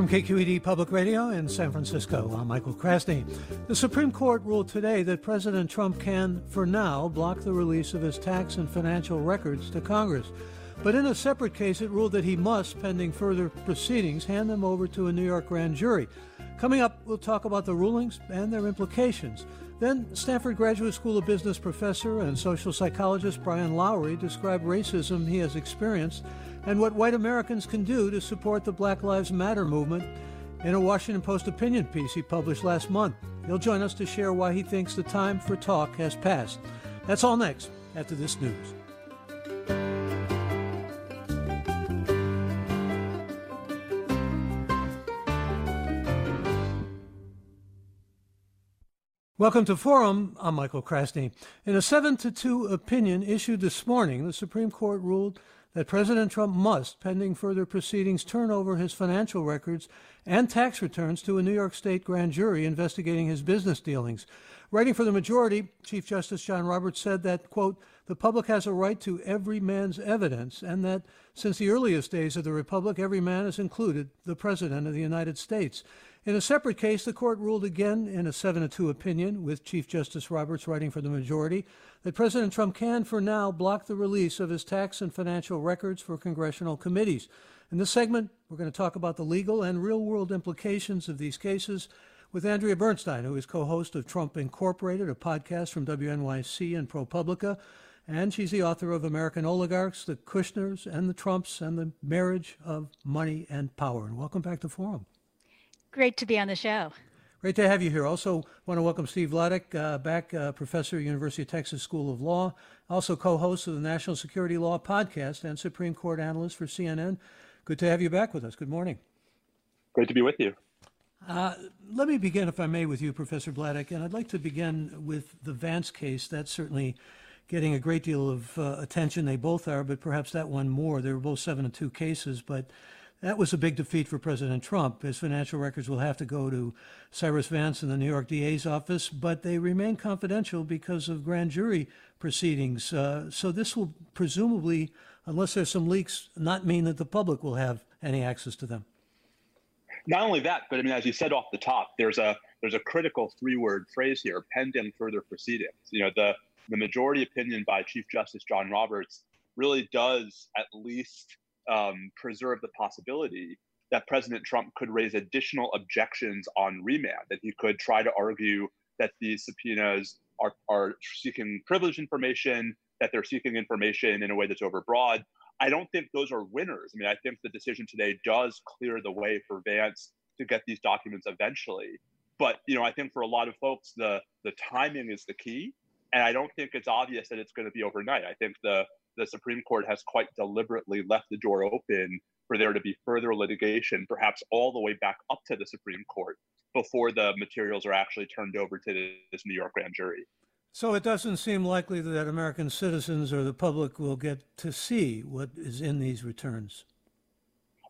From KQED Public Radio in San Francisco, I'm Michael Krasny. The Supreme Court ruled today that President Trump can, for now, block the release of his tax and financial records to Congress. But in a separate case, it ruled that he must, pending further proceedings, hand them over to a New York grand jury. Coming up, we'll talk about the rulings and their implications. Then, Stanford Graduate School of Business professor and social psychologist Brian Lowery described racism he has experienced and what white Americans can do to support the Black Lives Matter movement in a Washington Post opinion piece he published last month. He'll join us to share why he thinks the time for talk has passed. That's all next after this news. Welcome to Forum. I'm Michael Krasny. In a 7 to 2 opinion issued this morning, the Supreme Court ruled that President Trump must, pending further proceedings, turn over his financial records and tax returns to a New York State grand jury investigating his business dealings. Writing for the majority, Chief Justice John Roberts said that, quote, the public has a right to every man's evidence, and that since the earliest days of the Republic, every man is included the President of the United States. In a separate case, the court ruled again in a 7 2 opinion, with Chief Justice Roberts writing for the majority, that President Trump can, for now, block the release of his tax and financial records for congressional committees. In this segment, we're going to talk about the legal and real world implications of these cases with Andrea Bernstein, who is co host of Trump Incorporated, a podcast from WNYC and ProPublica. And she's the author of American Oligarchs, the Kushners, and the Trumps, and the Marriage of Money and Power. And welcome back to Forum. Great to be on the show. Great to have you here. Also, want to welcome Steve Vladeck uh, back, uh, professor at University of Texas School of Law, also co-host of the National Security Law podcast and Supreme Court analyst for CNN. Good to have you back with us. Good morning. Great to be with you. Uh, let me begin, if I may, with you, Professor Vladeck, and I'd like to begin with the Vance case. That's certainly getting a great deal of uh, attention. They both are, but perhaps that one more. They were both seven and two cases, but that was a big defeat for President Trump. His financial records will have to go to Cyrus Vance in the New York DA's office, but they remain confidential because of grand jury proceedings. Uh, so this will presumably, unless there's some leaks, not mean that the public will have any access to them. Not only that, but I mean, as you said off the top, there's a there's a critical three-word phrase here: pending further proceedings. You know, the the majority opinion by Chief Justice John Roberts really does at least um, preserve the possibility that President Trump could raise additional objections on remand, that he could try to argue that these subpoenas are, are seeking privileged information, that they're seeking information in a way that's overbroad. I don't think those are winners. I mean, I think the decision today does clear the way for Vance to get these documents eventually. But you know, I think for a lot of folks, the the timing is the key, and I don't think it's obvious that it's going to be overnight. I think the the Supreme Court has quite deliberately left the door open for there to be further litigation, perhaps all the way back up to the Supreme Court before the materials are actually turned over to this New York grand jury. So it doesn't seem likely that American citizens or the public will get to see what is in these returns.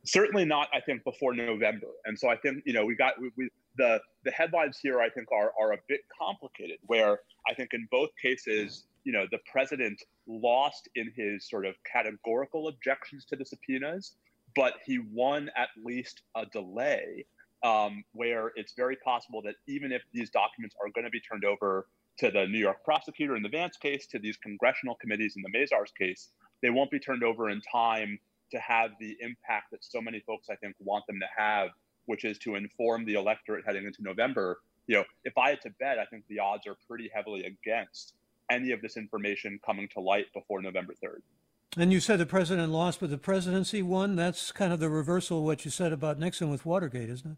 Certainly not, I think, before November. And so I think, you know, we got we, we, the the headlines here. I think are are a bit complicated. Where I think in both cases, you know, the president lost in his sort of categorical objections to the subpoenas, but he won at least a delay um, where it's very possible that even if these documents are going to be turned over to the New York prosecutor in the Vance case, to these congressional committees in the Mazars case, they won't be turned over in time to have the impact that so many folks I think want them to have, which is to inform the electorate heading into November. You know, if I had to bet, I think the odds are pretty heavily against any of this information coming to light before November 3rd. And you said the president lost, but the presidency won. That's kind of the reversal of what you said about Nixon with Watergate, isn't it?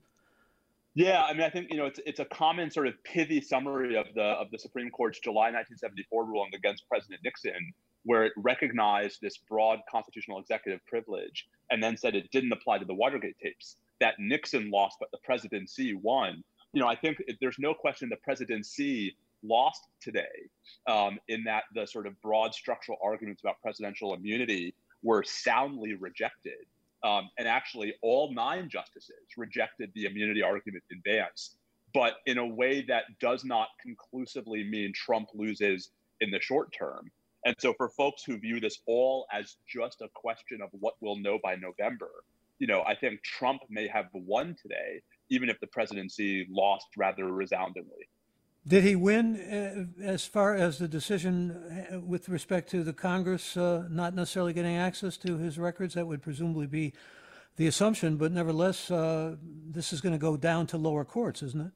Yeah, I mean, I think you know it's it's a common sort of pithy summary of the of the Supreme Court's July 1974 ruling against President Nixon, where it recognized this broad constitutional executive privilege and then said it didn't apply to the Watergate tapes. That Nixon lost, but the presidency won. You know, I think there's no question the presidency lost today um, in that the sort of broad structural arguments about presidential immunity were soundly rejected. Um, and actually, all nine justices rejected the immunity argument in Vance, but in a way that does not conclusively mean Trump loses in the short term. And so, for folks who view this all as just a question of what we'll know by November, you know, I think Trump may have won today, even if the presidency lost rather resoundingly. Did he win uh, as far as the decision uh, with respect to the Congress uh, not necessarily getting access to his records? That would presumably be the assumption, but nevertheless, uh, this is going to go down to lower courts, isn't it?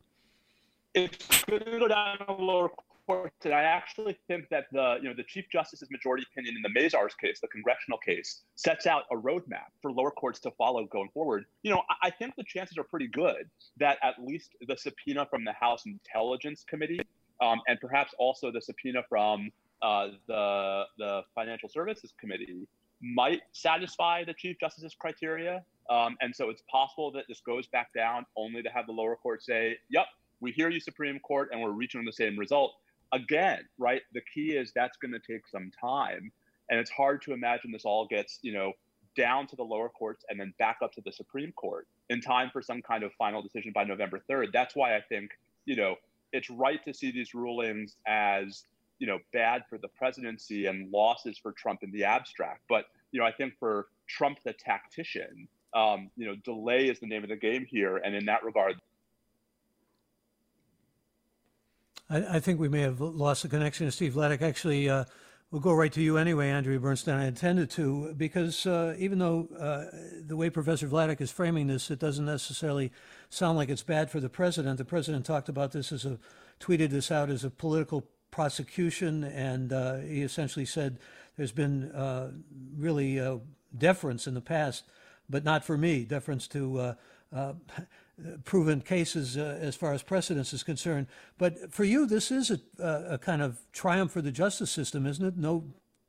It's going to go down to lower and I actually think that the you know the Chief Justice's majority opinion in the Mazars case, the congressional case, sets out a roadmap for lower courts to follow going forward. You know, I, I think the chances are pretty good that at least the subpoena from the House Intelligence Committee, um, and perhaps also the subpoena from uh, the the Financial Services Committee, might satisfy the Chief Justice's criteria. Um, and so it's possible that this goes back down only to have the lower court say, "Yep, we hear you, Supreme Court, and we're reaching the same result." Again, right? The key is that's going to take some time. And it's hard to imagine this all gets, you know, down to the lower courts and then back up to the Supreme Court in time for some kind of final decision by November 3rd. That's why I think, you know, it's right to see these rulings as, you know, bad for the presidency and losses for Trump in the abstract. But, you know, I think for Trump, the tactician, um, you know, delay is the name of the game here. And in that regard, I, I, think we may have lost the connection to Steve Vladeck. Actually, uh, we'll go right to you anyway, Andrea Bernstein. I intended to, because uh, even though uh, the way Professor Vladeck is framing this, it doesn't necessarily sound like it's bad for the president. The president talked about this as a, tweeted this out as a political prosecution, and uh, he essentially said there's been uh, really uh, deference in the past, but not for me, deference to proven cases uh, as far as precedence is concerned. But for you, this is a, a, kind of triumph for the justice system, isn't it? No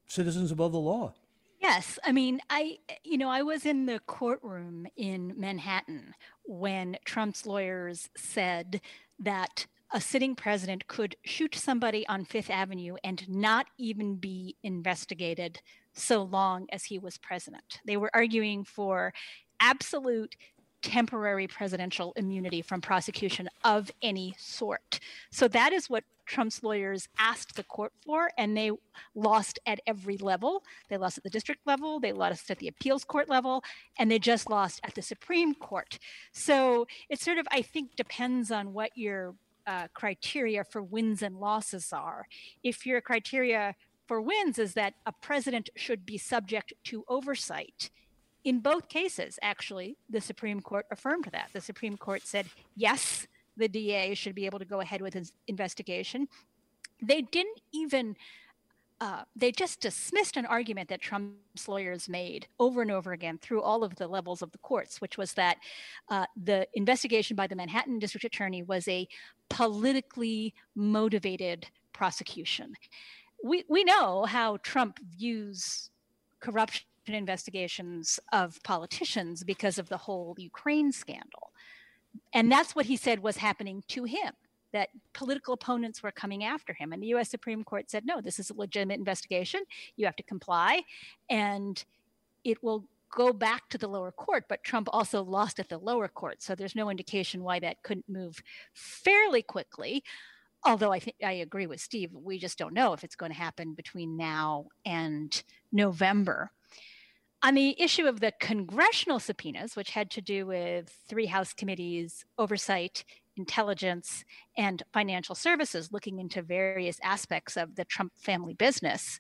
citizens above the law. Yes, I mean, I you know, I was in the courtroom in Manhattan when Trump's lawyers said that a sitting president could shoot somebody on Fifth Avenue and not even be investigated so long as he was president. They were arguing for absolute temporary presidential immunity from prosecution of any sort. So that is what Trump's lawyers asked the court for, and they lost at every level. They lost at the district level, they lost at the appeals court level, and they just lost at the Supreme Court. So it sort of, I think, depends on what your uh, criteria for wins and losses are. If your criteria for wins is that a president should be subject to oversight, in both cases, actually, the Supreme Court affirmed that. The Supreme Court said, yes, the DA should be able to go ahead with his investigation. They didn't even, uh, they just dismissed an argument that Trump's lawyers made over and over again through all of the levels of the courts, which was that uh, the investigation by the Manhattan district attorney was a politically motivated prosecution. We, we know how Trump views corruption investigations of politicians because of the whole Ukraine scandal. And that's what he said was happening to him that political opponents were coming after him. And the US Supreme Court said, no, this is a legitimate investigation. You have to comply. And it will go back to the lower court. But Trump also lost at the lower court. So there's no indication why that couldn't move fairly quickly. Although I think I agree with Steve, we just don't know if it's going to happen between now and November. On the issue of the congressional subpoenas, which had to do with three House committees, oversight, intelligence, and financial services, looking into various aspects of the Trump family business,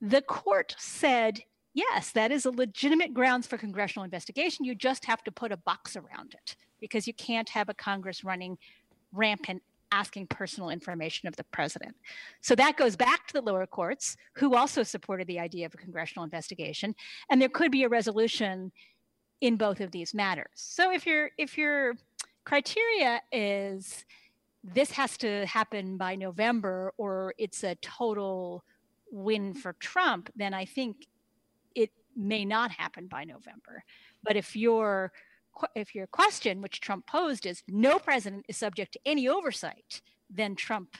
the court said, yes, that is a legitimate grounds for congressional investigation. You just have to put a box around it because you can't have a Congress running rampant asking personal information of the president. So that goes back to the lower courts, who also supported the idea of a congressional investigation, and there could be a resolution in both of these matters. So if your if your criteria is this has to happen by November or it's a total win for Trump, then I think it may not happen by November. But if your if your question, which Trump posed, is no president is subject to any oversight, then Trump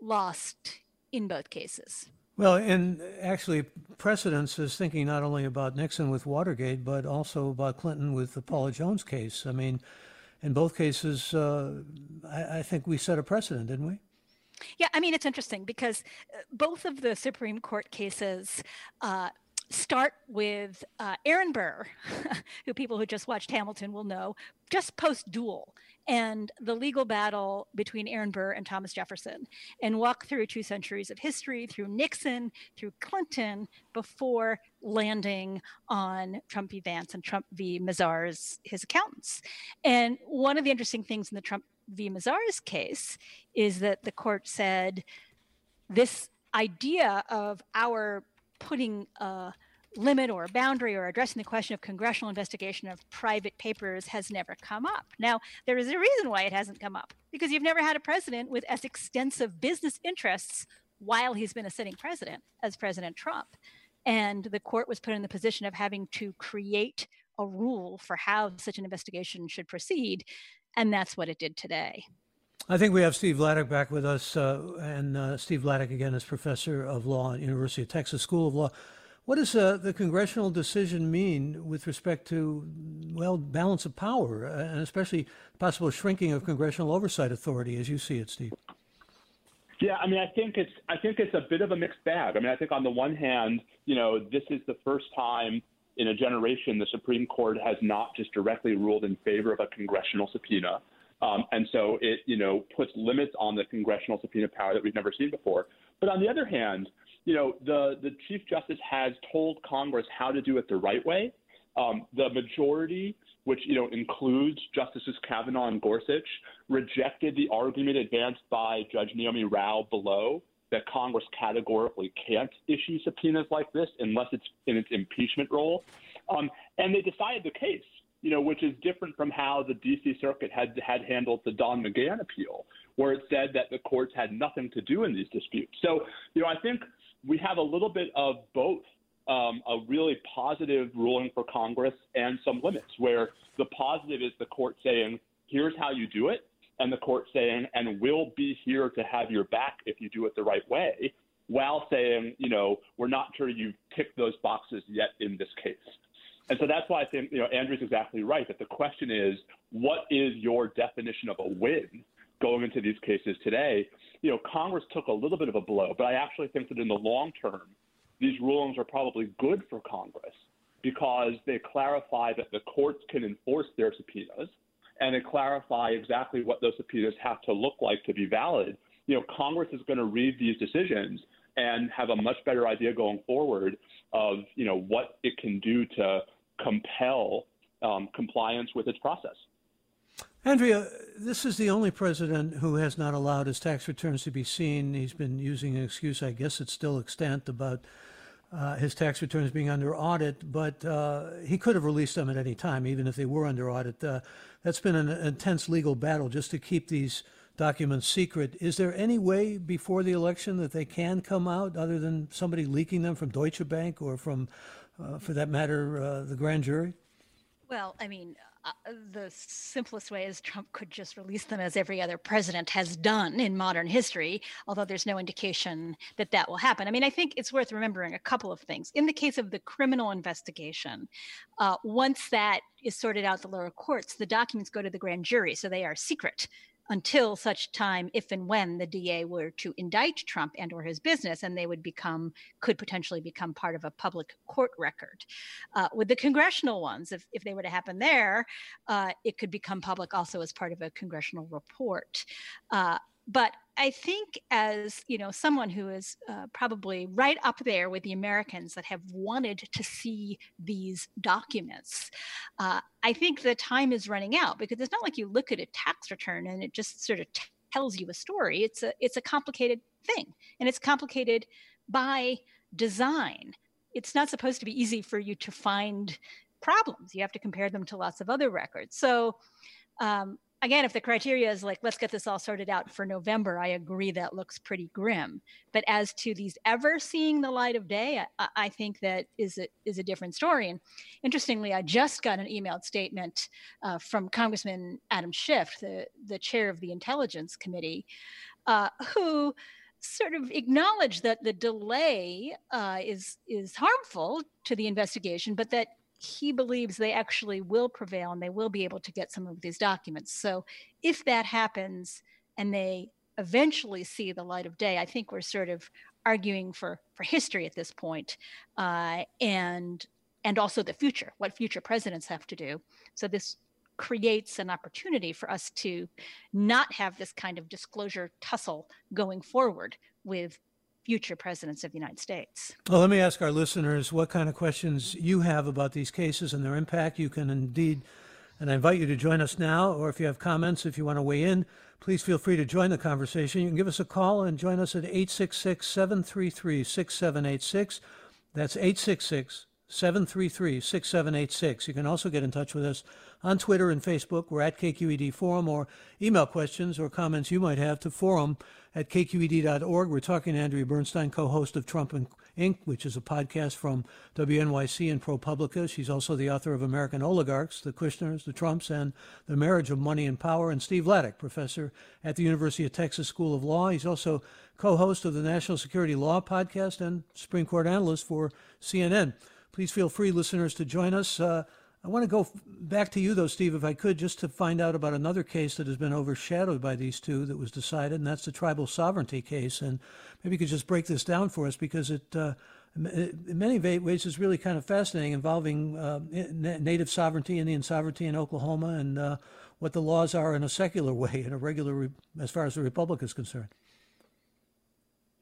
lost in both cases. Well, and actually, precedence is thinking not only about Nixon with Watergate, but also about Clinton with the Paula Jones case. I mean, in both cases, uh, I, I, think we set a precedent, didn't we? Yeah, I mean, it's interesting because uh, both of the Supreme Court cases uh, start with uh, Aaron Burr, who people who just watched Hamilton will know, just post duel and the legal battle between Aaron Burr and Thomas Jefferson, and walk through two centuries of history, through Nixon, through Clinton, before landing on Trump v. Vance and Trump v. Mazars, his accountants. And one of the interesting things in the Trump v. Mazars case is that the court said this idea of our putting a limit or a boundary or addressing the question of congressional investigation of private papers has never come up. Now, there is a reason why it hasn't come up because you've never had a president with as extensive business interests while he's been a sitting president as President Trump. And the court was put in the position of having to create a rule for how such an investigation should proceed. And that's what it did today. I think we have Steve Vladeck back with us, uh, and uh, Steve Vladeck again is professor of law at University of Texas School of Law. What does uh, the congressional decision mean with respect to, well, balance of power, uh, and especially possible shrinking of congressional oversight authority, as you see it, Steve? Yeah, I mean, I think it's I think it's a bit of a mixed bag. I mean, I think on the one hand, you know, this is the first time in a generation the Supreme Court has not just directly ruled in favor of a congressional subpoena. Um, and so it, you know, puts limits on the congressional subpoena power that we've never seen before. But on the other hand, you know, the, the Chief Justice has told Congress how to do it the right way. Um, the majority, which you know includes Justices Kavanaugh and Gorsuch, rejected the argument advanced by Judge Naomi Rao below that Congress categorically can't issue subpoenas like this unless it's in its impeachment role. Um, and they decided the case you know, which is different from how the D.C. Circuit had had handled the Don McGahn appeal, where it said that the courts had nothing to do in these disputes. So, you know, I think we have a little bit of both um, a really positive ruling for Congress and some limits, where the positive is the court saying, here's how you do it, and the court saying, and we'll be here to have your back if you do it the right way, while saying, you know, we're not sure you've ticked those boxes yet in this case. And so that's why I think, you know, Andrea's exactly right that the question is, what is your definition of a win going into these cases today? You know, Congress took a little bit of a blow, but I actually think that in the long term, these rulings are probably good for Congress because they clarify that the courts can enforce their subpoenas and they clarify exactly what those subpoenas have to look like to be valid. You know, Congress is going to read these decisions and have a much better idea going forward of, you know, what it can do to compel um, compliance with its process. Andrea, this is the only president who has not allowed his tax returns to be seen. He's been using an excuse, I guess it's still extant, about uh, his tax returns being under audit, but uh, he could have released them at any time, even if they were under audit. Uh, that's been an intense legal battle just to keep these documents secret. Is there any way before the election that they can come out other than somebody leaking them from Deutsche Bank or from uh, for that matter, uh, the grand jury? Well, I mean, uh, the simplest way is Trump could just release them as every other president has done in modern history, although there's no indication that that will happen. I mean, I think it's worth remembering a couple of things. In the case of the criminal investigation, uh, once that is sorted out the lower courts, the documents go to the grand jury, so they are secret until such time if and when the DA were to indict Trump and or his business and they would become could potentially become part of a public court record. Uh, with the congressional ones, if, if they were to happen there, uh, it could become public also as part of a congressional report. Uh, but I think as you know, someone who is uh, probably right up there with the Americans that have wanted to see these documents, uh, I think the time is running out because it's not like you look at a tax return and it just sort of t- tells you a story. It's a it's a complicated thing, and it's complicated by design. It's not supposed to be easy for you to find problems. You have to compare them to lots of other records. So. Um, again, if the criteria is like, let's get this all sorted out for November, I agree that looks pretty grim. But as to these ever seeing the light of day, I, I think that is a, is a different story. And interestingly, I just got an emailed statement uh, from Congressman Adam Schiff, the, the chair of the Intelligence Committee, uh, who sort of acknowledged that the delay uh, is is harmful to the investigation, but that he believes they actually will prevail and they will be able to get some of these documents. So if that happens and they eventually see the light of day, I think we're sort of arguing for for history at this point, uh, and and also the future, what future presidents have to do. So this creates an opportunity for us to not have this kind of disclosure tussle going forward with future presidents of the United States. Well, let me ask our listeners what kind of questions you have about these cases and their impact. You can indeed, and I invite you to join us now, or if you have comments, if you want to weigh in, please feel free to join the conversation. You can give us a call and join us at 866 733 6786. That's 866 733 6786. You can also get in touch with us on Twitter and Facebook. We're at KQED Forum or email questions or comments you might have to forum at kqed.org. We're talking to Andrea Bernstein, co-host of Trump Inc., which is a podcast from WNYC and ProPublica. She's also the author of American Oligarchs, The Kushners, The Trumps, and The Marriage of Money and Power. And Steve Vladeck, professor at the University of Texas School of Law. He's also co-host of the National Security Law podcast and Supreme Court analyst for CNN. Please feel free, listeners, to join us. Uh, I want to go back to you, though, Steve, if I could, just to find out about another case that has been overshadowed by these two that was decided, and that's the tribal sovereignty case. And maybe you could just break this down for us because it, uh, in many ways, is really kind of fascinating, involving uh, native sovereignty, Indian sovereignty in Oklahoma, and uh, what the laws are in a secular way, in a regular, re- as far as the republic is concerned.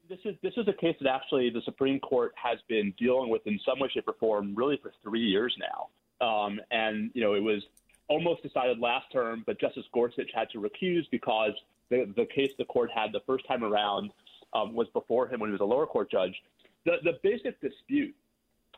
This is this is a case that actually the Supreme Court has been dealing with in some way, shape, or form, really for three years now. Um, and, you know, it was almost decided last term, but Justice Gorsuch had to recuse because the, the case the court had the first time around um, was before him when he was a lower court judge. The, the basic dispute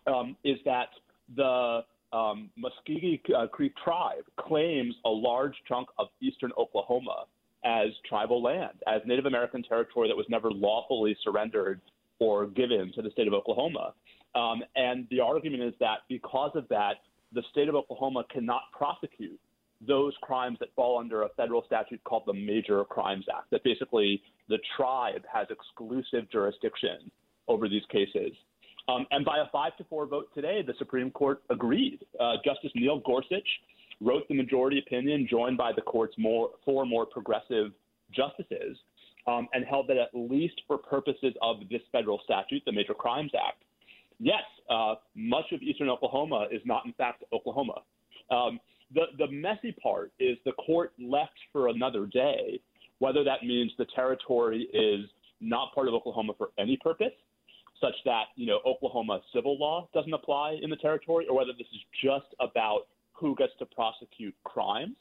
um, is that the um, Muscogee uh, Creek tribe claims a large chunk of eastern Oklahoma as tribal land, as Native American territory that was never lawfully surrendered or given to the state of Oklahoma. Um, and the argument is that because of that, the state of Oklahoma cannot prosecute those crimes that fall under a federal statute called the Major Crimes Act, that basically the tribe has exclusive jurisdiction over these cases. Um, and by a five to four vote today, the Supreme Court agreed. Uh, Justice Neil Gorsuch wrote the majority opinion, joined by the court's more, four more progressive justices, um, and held that at least for purposes of this federal statute, the Major Crimes Act, yes, uh, much of eastern Oklahoma is not, in fact, Oklahoma. Um, the, the messy part is the court left for another day whether that means the territory is not part of Oklahoma for any purpose, such that you know Oklahoma civil law doesn't apply in the territory, or whether this is just about who gets to prosecute crimes.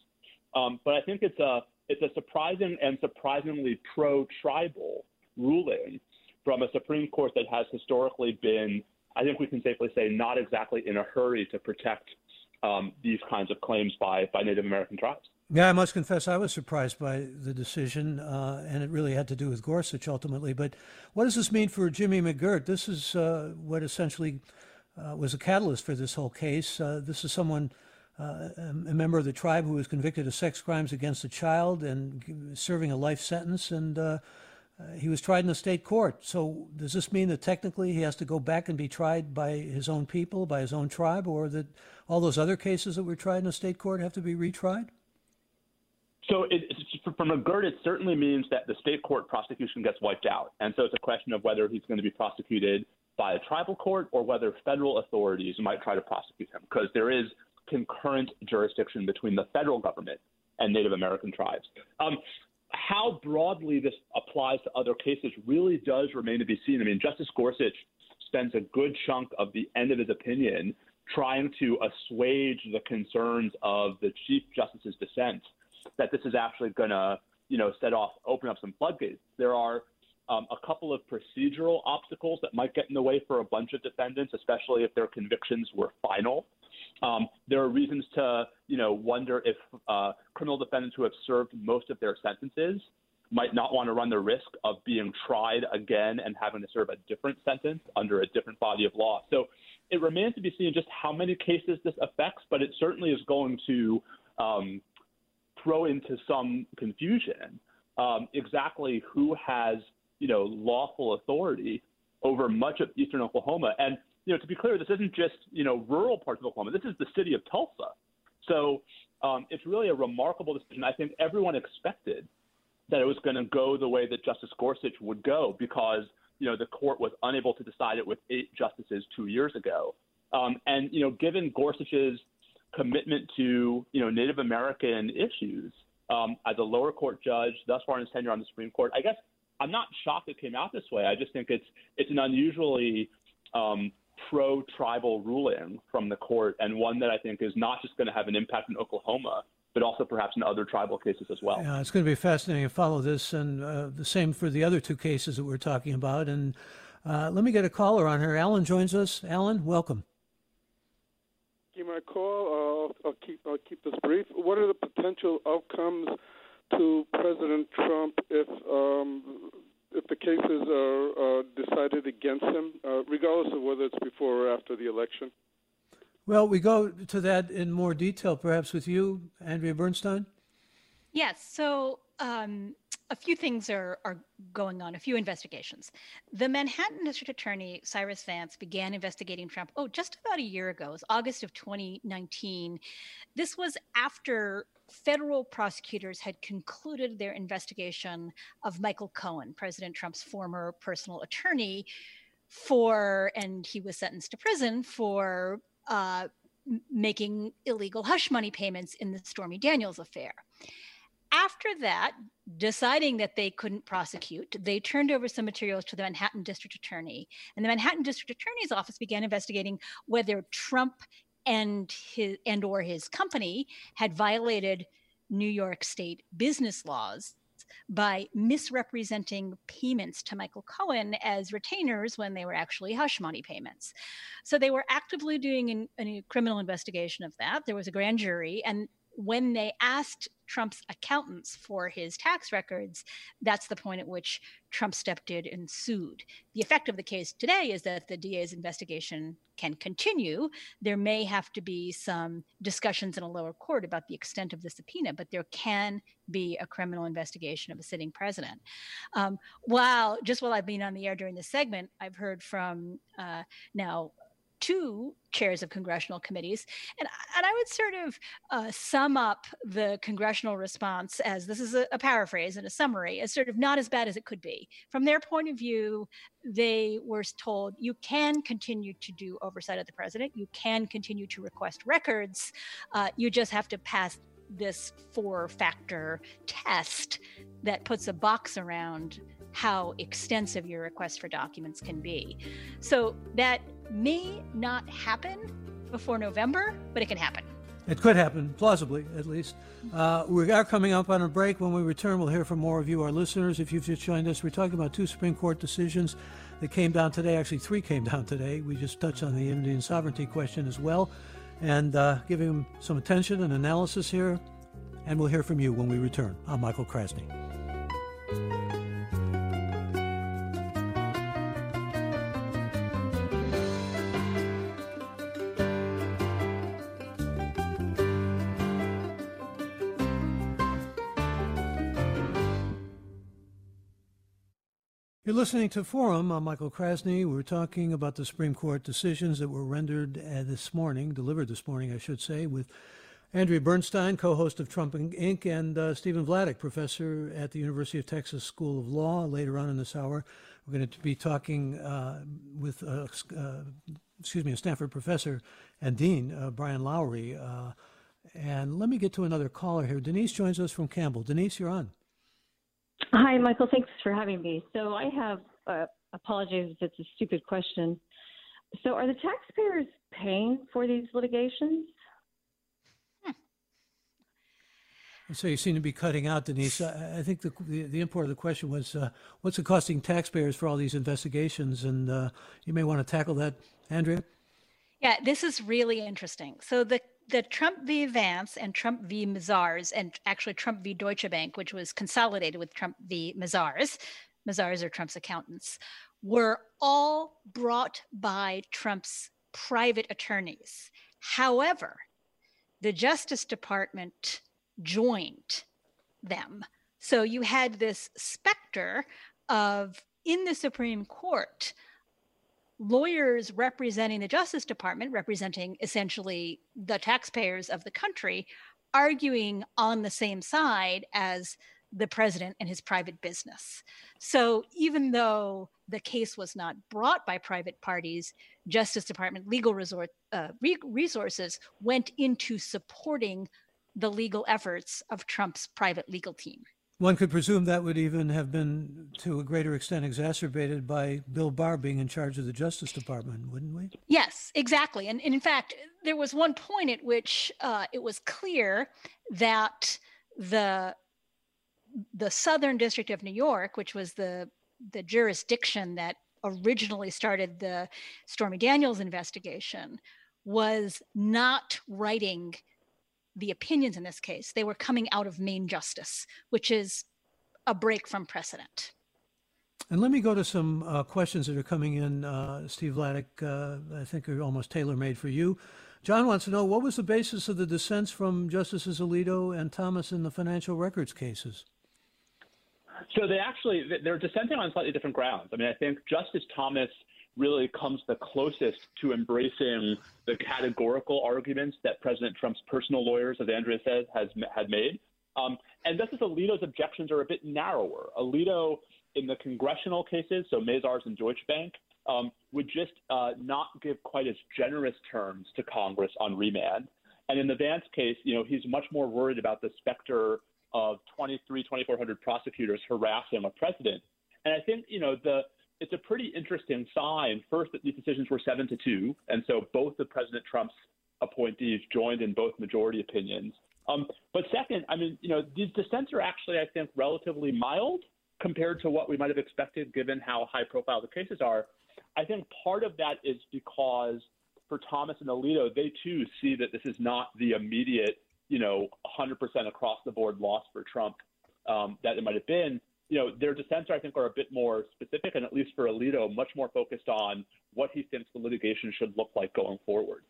Um, but I think it's a it's a surprising and surprisingly pro-tribal ruling from a Supreme Court that has historically been I think we can safely say not exactly in a hurry to protect um, these kinds of claims by, by Native American tribes. Yeah, I must confess I was surprised by the decision, uh, and it really had to do with Gorsuch ultimately. But what does this mean for Jimmy McGirt? This is uh, what essentially uh, was a catalyst for this whole case. Uh, this is someone, uh, a member of the tribe who was convicted of sex crimes against a child and serving a life sentence, and uh, uh, he was tried in a state court. So does this mean that technically he has to go back and be tried by his own people, by his own tribe, or that all those other cases that were tried in a state court have to be retried? So it, from McGirt, it certainly means that the state court prosecution gets wiped out. And so it's a question of whether he's going to be prosecuted by a tribal court or whether federal authorities might try to prosecute him because there is concurrent jurisdiction between the federal government and Native American tribes. Um, how broadly this applies to other cases really does remain to be seen. I mean, Justice Gorsuch spends a good chunk of the end of his opinion trying to assuage the concerns of the Chief Justice's dissent that this is actually going to, you know, set off, open up some floodgates. There are um, a couple of procedural obstacles that might get in the way for a bunch of defendants, especially if their convictions were final. Um, there are reasons to, you know, wonder if uh, criminal defendants who have served most of their sentences might not want to run the risk of being tried again and having to serve a different sentence under a different body of law. So it remains to be seen just how many cases this affects, but it certainly is going to um, throw into some confusion um, exactly who has, you know, lawful authority over much of eastern Oklahoma. And you know, to be clear, this isn't just you know rural parts of Oklahoma. This is the city of Tulsa. So um, it's really a remarkable decision. I think everyone expected that it was going to go the way that Justice Gorsuch would go because you know the court was unable to decide it with eight justices two years ago. Um, and you know, given Gorsuch's commitment to you know Native American issues um, as a lower court judge thus far in his tenure on the Supreme Court, I guess I'm not shocked it came out this way. I just think it's it's an unusually um, pro tribal ruling from the court and one that I think is not just going to have an impact in Oklahoma, but also perhaps in other tribal cases as well. Yeah, it's going to be fascinating to follow this, and uh, the same for the other two cases that we're talking about. And uh, let me get a caller on here. Alan joins us. Alan, welcome. Thank you, my call. Uh, I'll keep I'll keep this brief. What are the potential outcomes to President Trump if um, if the cases are uh, decided against him, uh, regardless of whether it's before or after the election? Well, we go to that in more detail, perhaps with you, Andrea Bernstein. Yes. So um, a few things are, are going on, a few investigations. The Manhattan District Attorney, Cyrus Vance, began investigating Trump, oh, just about a year ago. It was August of 2019. This was after federal prosecutors had concluded their investigation of Michael Cohen, President Trump's former personal attorney, for, and he was sentenced to prison for uh, making illegal hush money payments in the Stormy Daniels affair. After that, deciding that they couldn't prosecute, they turned over some materials to the Manhattan District Attorney. And the Manhattan District Attorney's office began investigating whether Trump and his and or his company had violated New York state business laws by misrepresenting payments to Michael Cohen as retainers when they were actually hush money payments. So they were actively doing a criminal investigation of that. There was a grand jury, and when they asked Trump's accountants for his tax records, that's the point at which Trump stepped in and sued. The effect of the case today is that the DA's investigation can continue. There may have to be some discussions in a lower court about the extent of the subpoena, but there can be a criminal investigation of a sitting president. Um, while just while I've been on the air during this segment, I've heard from uh, now two chairs of congressional committees. And, and I would sort of uh, sum up the congressional response as this is a, a, paraphrase and a summary as sort of not as bad as it could be. From their point of view, they were told you can continue to do oversight of the president, you can continue to request records, uh, you just have to pass this four factor test that puts a box around how extensive your request for documents can be. So that may not happen before November, but it can happen. It could happen, plausibly at least. Uh, we are coming up on a break. When we return, we'll hear from more of you, our listeners. If you've just joined us, we're talking about two Supreme Court decisions that came down today. Actually, three came down today. We just touched on the Indian sovereignty question as well, and uh, giving them some attention and analysis here. And we'll hear from you when we return. I'm Michael Krasny. Listening to Forum. I'm Michael Krasny. We're talking about the Supreme Court decisions that were rendered uh, this morning, delivered this morning, I should say, with Andrea Bernstein, co-host of Trump Inc., and uh, Stephen Vladeck, professor at the University of Texas School of Law. Later on in this hour, we're going to be talking uh, with, uh, uh excuse me, a Stanford professor and dean, uh, Brian Lowery. and let me get to another caller here. Denise joins us from Campbell. Denise, you're on. Hi, Michael. Thanks for having me. So I have uh, apologies if it's a stupid question. So are the taxpayers paying for these litigations? So you seem to be cutting out, Denise. I, I think the, the, the import of the question was, uh, what's it costing taxpayers for all these investigations? And uh, you may want to tackle that, Andrea. Yeah, this is really interesting. So the the Trump v. Vance and Trump v. Mazars, and actually Trump v. Deutsche Bank, which was consolidated with Trump v. Mazars, Mazars are Trump's accountants, were all brought by Trump's private attorneys. However, the Justice Department joined them. So you had this specter of in the Supreme Court, lawyers representing the Justice Department, representing essentially the taxpayers of the country, arguing on the same side as the president and his private business. So even though the case was not brought by private parties, Justice Department legal resort, uh, re- resources went into supporting the legal efforts of Trump's private legal team. One could presume that would even have been to a greater extent exacerbated by Bill Barr being in charge of the Justice Department, wouldn't we? Yes, exactly. And, and in fact, there was one point at which uh, it was clear that the the Southern District of New York, which was the the jurisdiction that originally started the Stormy Daniels investigation, was not writing the opinions in this case. They were coming out of main justice, which is a break from precedent. And let me go to some uh, questions that are coming in, uh, Steve Vladeck, uh, I think are almost tailor made for you. John wants to know what was the basis of the dissents from Justices Alito and Thomas in the financial records cases? So they actually they're dissenting on slightly different grounds. I mean, I think Justice Thomas really comes the closest to embracing the categorical arguments that President Trump's personal lawyers, as Andrea said, has had made. Um, and Justice Alito's objections are a bit narrower. Alito, in the congressional cases, so Mazars and Deutsche Bank, um, would just uh, not give quite as generous terms to Congress on remand. And in the Vance case, you know, he's much more worried about the specter of 23, 2,400 prosecutors harassing a president. And I think, you know, the it's a pretty interesting sign. First, that these decisions were seven to two, and so both of President Trump's appointees joined in both majority opinions. Um, but second, I mean, you know, these dissents are actually, I think, relatively mild compared to what we might have expected, given how high profile the cases are. I think part of that is because for Thomas and Alito, they too see that this is not the immediate, you know, 100% across the board loss for Trump um, that it might have been you know, their dissents, I think, are a bit more specific, and at least for Alito, much more focused on what he thinks the litigation should look like going forward.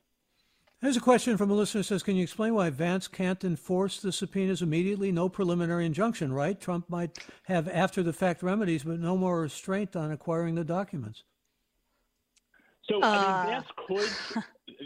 Here's a question from a listener says, Can you explain why Vance can't enforce the subpoenas immediately? No preliminary injunction, right? Trump might have after the fact remedies, but no more restraint on acquiring the documents. So, uh... I mean, uh. Vance could.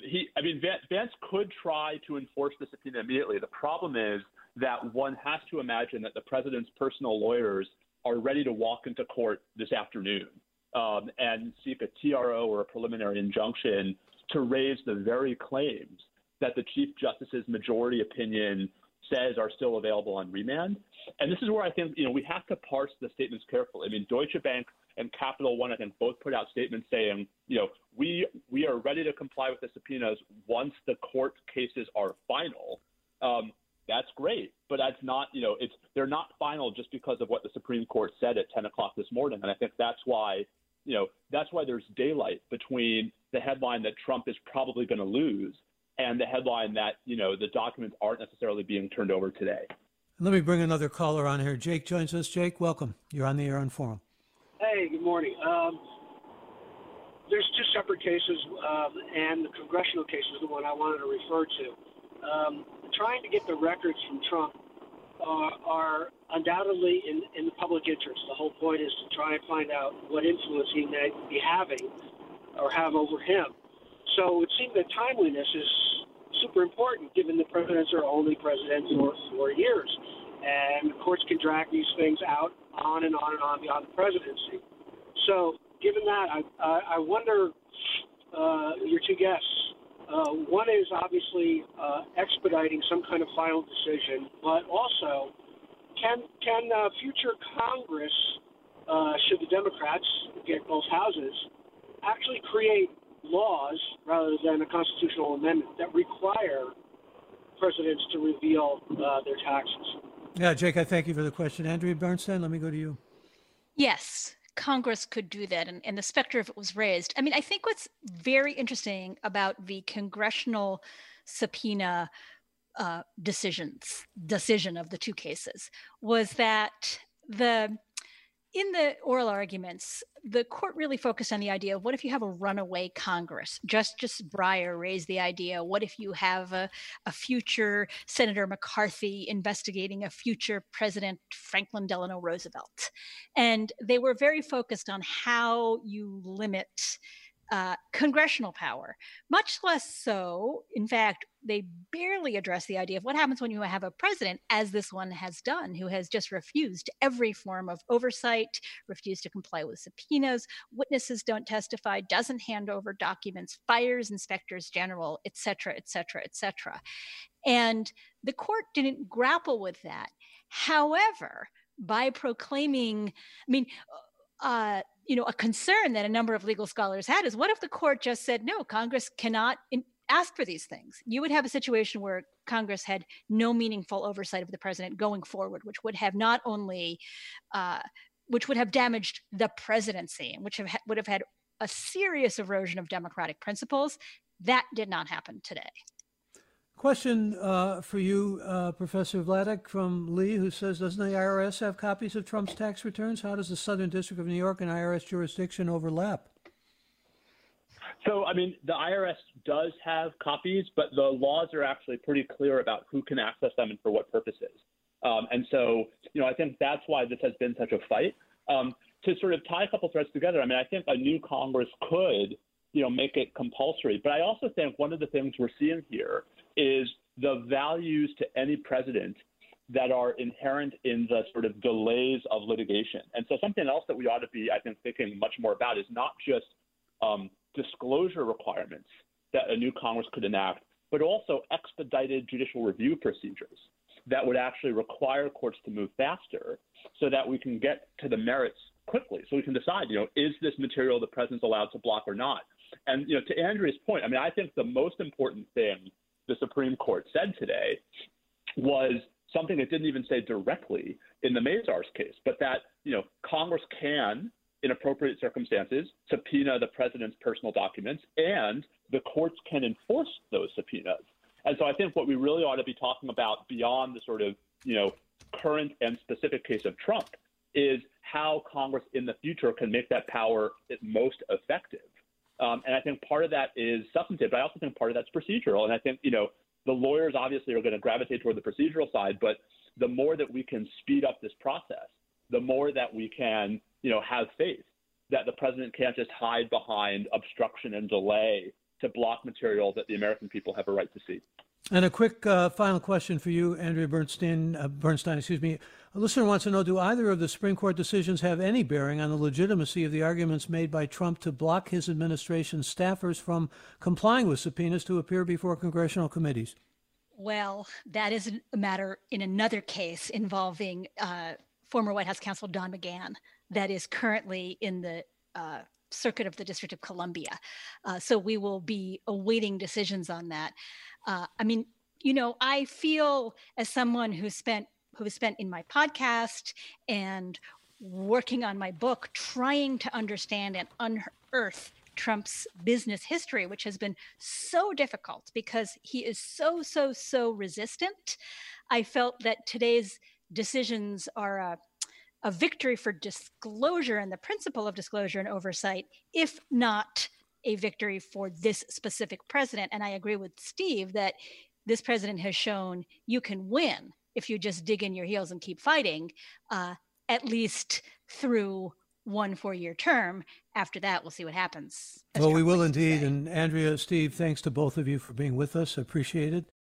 he, I mean, Vance could try to enforce the subpoena immediately. The problem is that one has to imagine that the president's personal lawyers are ready to walk into court this afternoon um, and seek a TRO or a preliminary injunction to raise the very claims that the Chief Justice's majority opinion says are still available on remand. And this is where I think you know we have to parse the statements carefully. I mean, Deutsche Bank and Capital One, I think, both put out statements saying, you know, we we are ready to comply with the subpoenas once the court cases are final. Um, that's great, but that's not, you know, it's they're not final just because of what the Supreme Court said at 10 o'clock this morning, and I think that's why, you know, that's why there's daylight between the headline that Trump is probably going to lose and the headline that you know the documents aren't necessarily being turned over today. Let me bring another caller on here. Jake joins us. Jake, welcome. You're on the air on Forum. Hey, good morning. Um, there's two separate cases, um, and the congressional case is the one I wanted to refer to. Um, trying to get the records from Trump are, are undoubtedly in, in the public interest. The whole point is to try and find out what influence he may be having or have over him. So it would seem that timeliness is super important given the presidents are only president for four years. And the courts can drag these things out on and on and on beyond the presidency. So, given that, I, I, I wonder uh, your two guests uh, one is obviously uh, expediting some kind of final decision, but also can can uh, future Congress, uh, should the Democrats get both houses, actually create laws rather than a constitutional amendment that require presidents to reveal uh, their taxes? Yeah, Jake, I thank you for the question. Andrea Bernstein, let me go to you. Yes, Congress could do that, and, and the specter of it was raised. I mean, I think what's very interesting about the congressional subpoena uh, decisions decision of the two cases was that the in the oral arguments, the court really focused on the idea of what if you have a runaway Congress? Justice Breyer raised the idea what if you have a, a future Senator McCarthy investigating a future President Franklin Delano Roosevelt? And they were very focused on how you limit uh, congressional power. Much less so, in fact, they barely address the idea of what happens when you have a president, as this one has done, who has just refused every form of oversight, refused to comply with subpoenas, witnesses don't testify, doesn't hand over documents, fires inspectors general, et cetera, et cetera, et cetera. And the court didn't grapple with that. However, by proclaiming, I mean, uh, you know, a concern that a number of legal scholars had is what if the court just said, no, Congress cannot in- ask for these things? You would have a situation where Congress had no meaningful oversight of the president going forward, which would have not only, uh, which would have damaged the presidency, which have, would have had a serious erosion of democratic principles. That did not happen today. Question uh, for you, uh, Professor Vladeck from Lee, who says, doesn't the IRS have copies of Trump's tax returns? How does the Southern District of New York and IRS jurisdiction overlap? So, I mean, the IRS does have copies, but the laws are actually pretty clear about who can access them and for what purposes. Um, and so, you know, I think that's why this has been such a fight. Um, to sort of tie a couple threads together, I mean, I think a new Congress could, you know, make it compulsory. But I also think one of the things we're seeing here is the values to any president that are inherent in the sort of delays of litigation. And so something else that we ought to be, I think, thinking much more about is not just um, disclosure requirements that a new Congress could enact, but also expedited judicial review procedures that would actually require courts to move faster so that we can get to the merits quickly. So we can decide, you know, is this material the president's allowed to block or not? And, you know, to Andrea's point, I mean, I think the most important thing the Supreme Court said today was something it didn't even say directly in the Mazars case, but that you know Congress can, in appropriate circumstances, subpoena the president's personal documents, and the courts can enforce those subpoenas. And so I think what we really ought to be talking about beyond the sort of you know current and specific case of Trump is how Congress in the future can make that power most effective. Um, and I think part of that is substantive, but I also think part of that's procedural. And I think, you know, the lawyers obviously are going to gravitate toward the procedural side, but the more that we can speed up this process, the more that we can, you know, have faith that the president can't just hide behind obstruction and delay to block material that the American people have a right to see. And a quick uh, final question for you, Andrea Bernstein. Uh, Bernstein, excuse me. A listener wants to know: Do either of the Supreme Court decisions have any bearing on the legitimacy of the arguments made by Trump to block his administration's staffers from complying with subpoenas to appear before congressional committees? Well, that is a matter in another case involving uh, former White House counsel Don McGahn that is currently in the uh, circuit of the District of Columbia. Uh, so we will be awaiting decisions on that. Uh, I mean, you know, I feel as someone who spent who has spent in my podcast and working on my book, trying to understand and unearth Trump's business history, which has been so difficult because he is so, so, so resistant. I felt that today's decisions are a, a victory for disclosure and the principle of disclosure and oversight, if not a victory for this specific president. And I agree with Steve that this president has shown you can win if you just dig in your heels and keep fighting, uh, at least through one four year term. After that, we'll see what happens. Well, we will indeed. And Andrea, Steve, thanks to both of you for being with us. Appreciate it.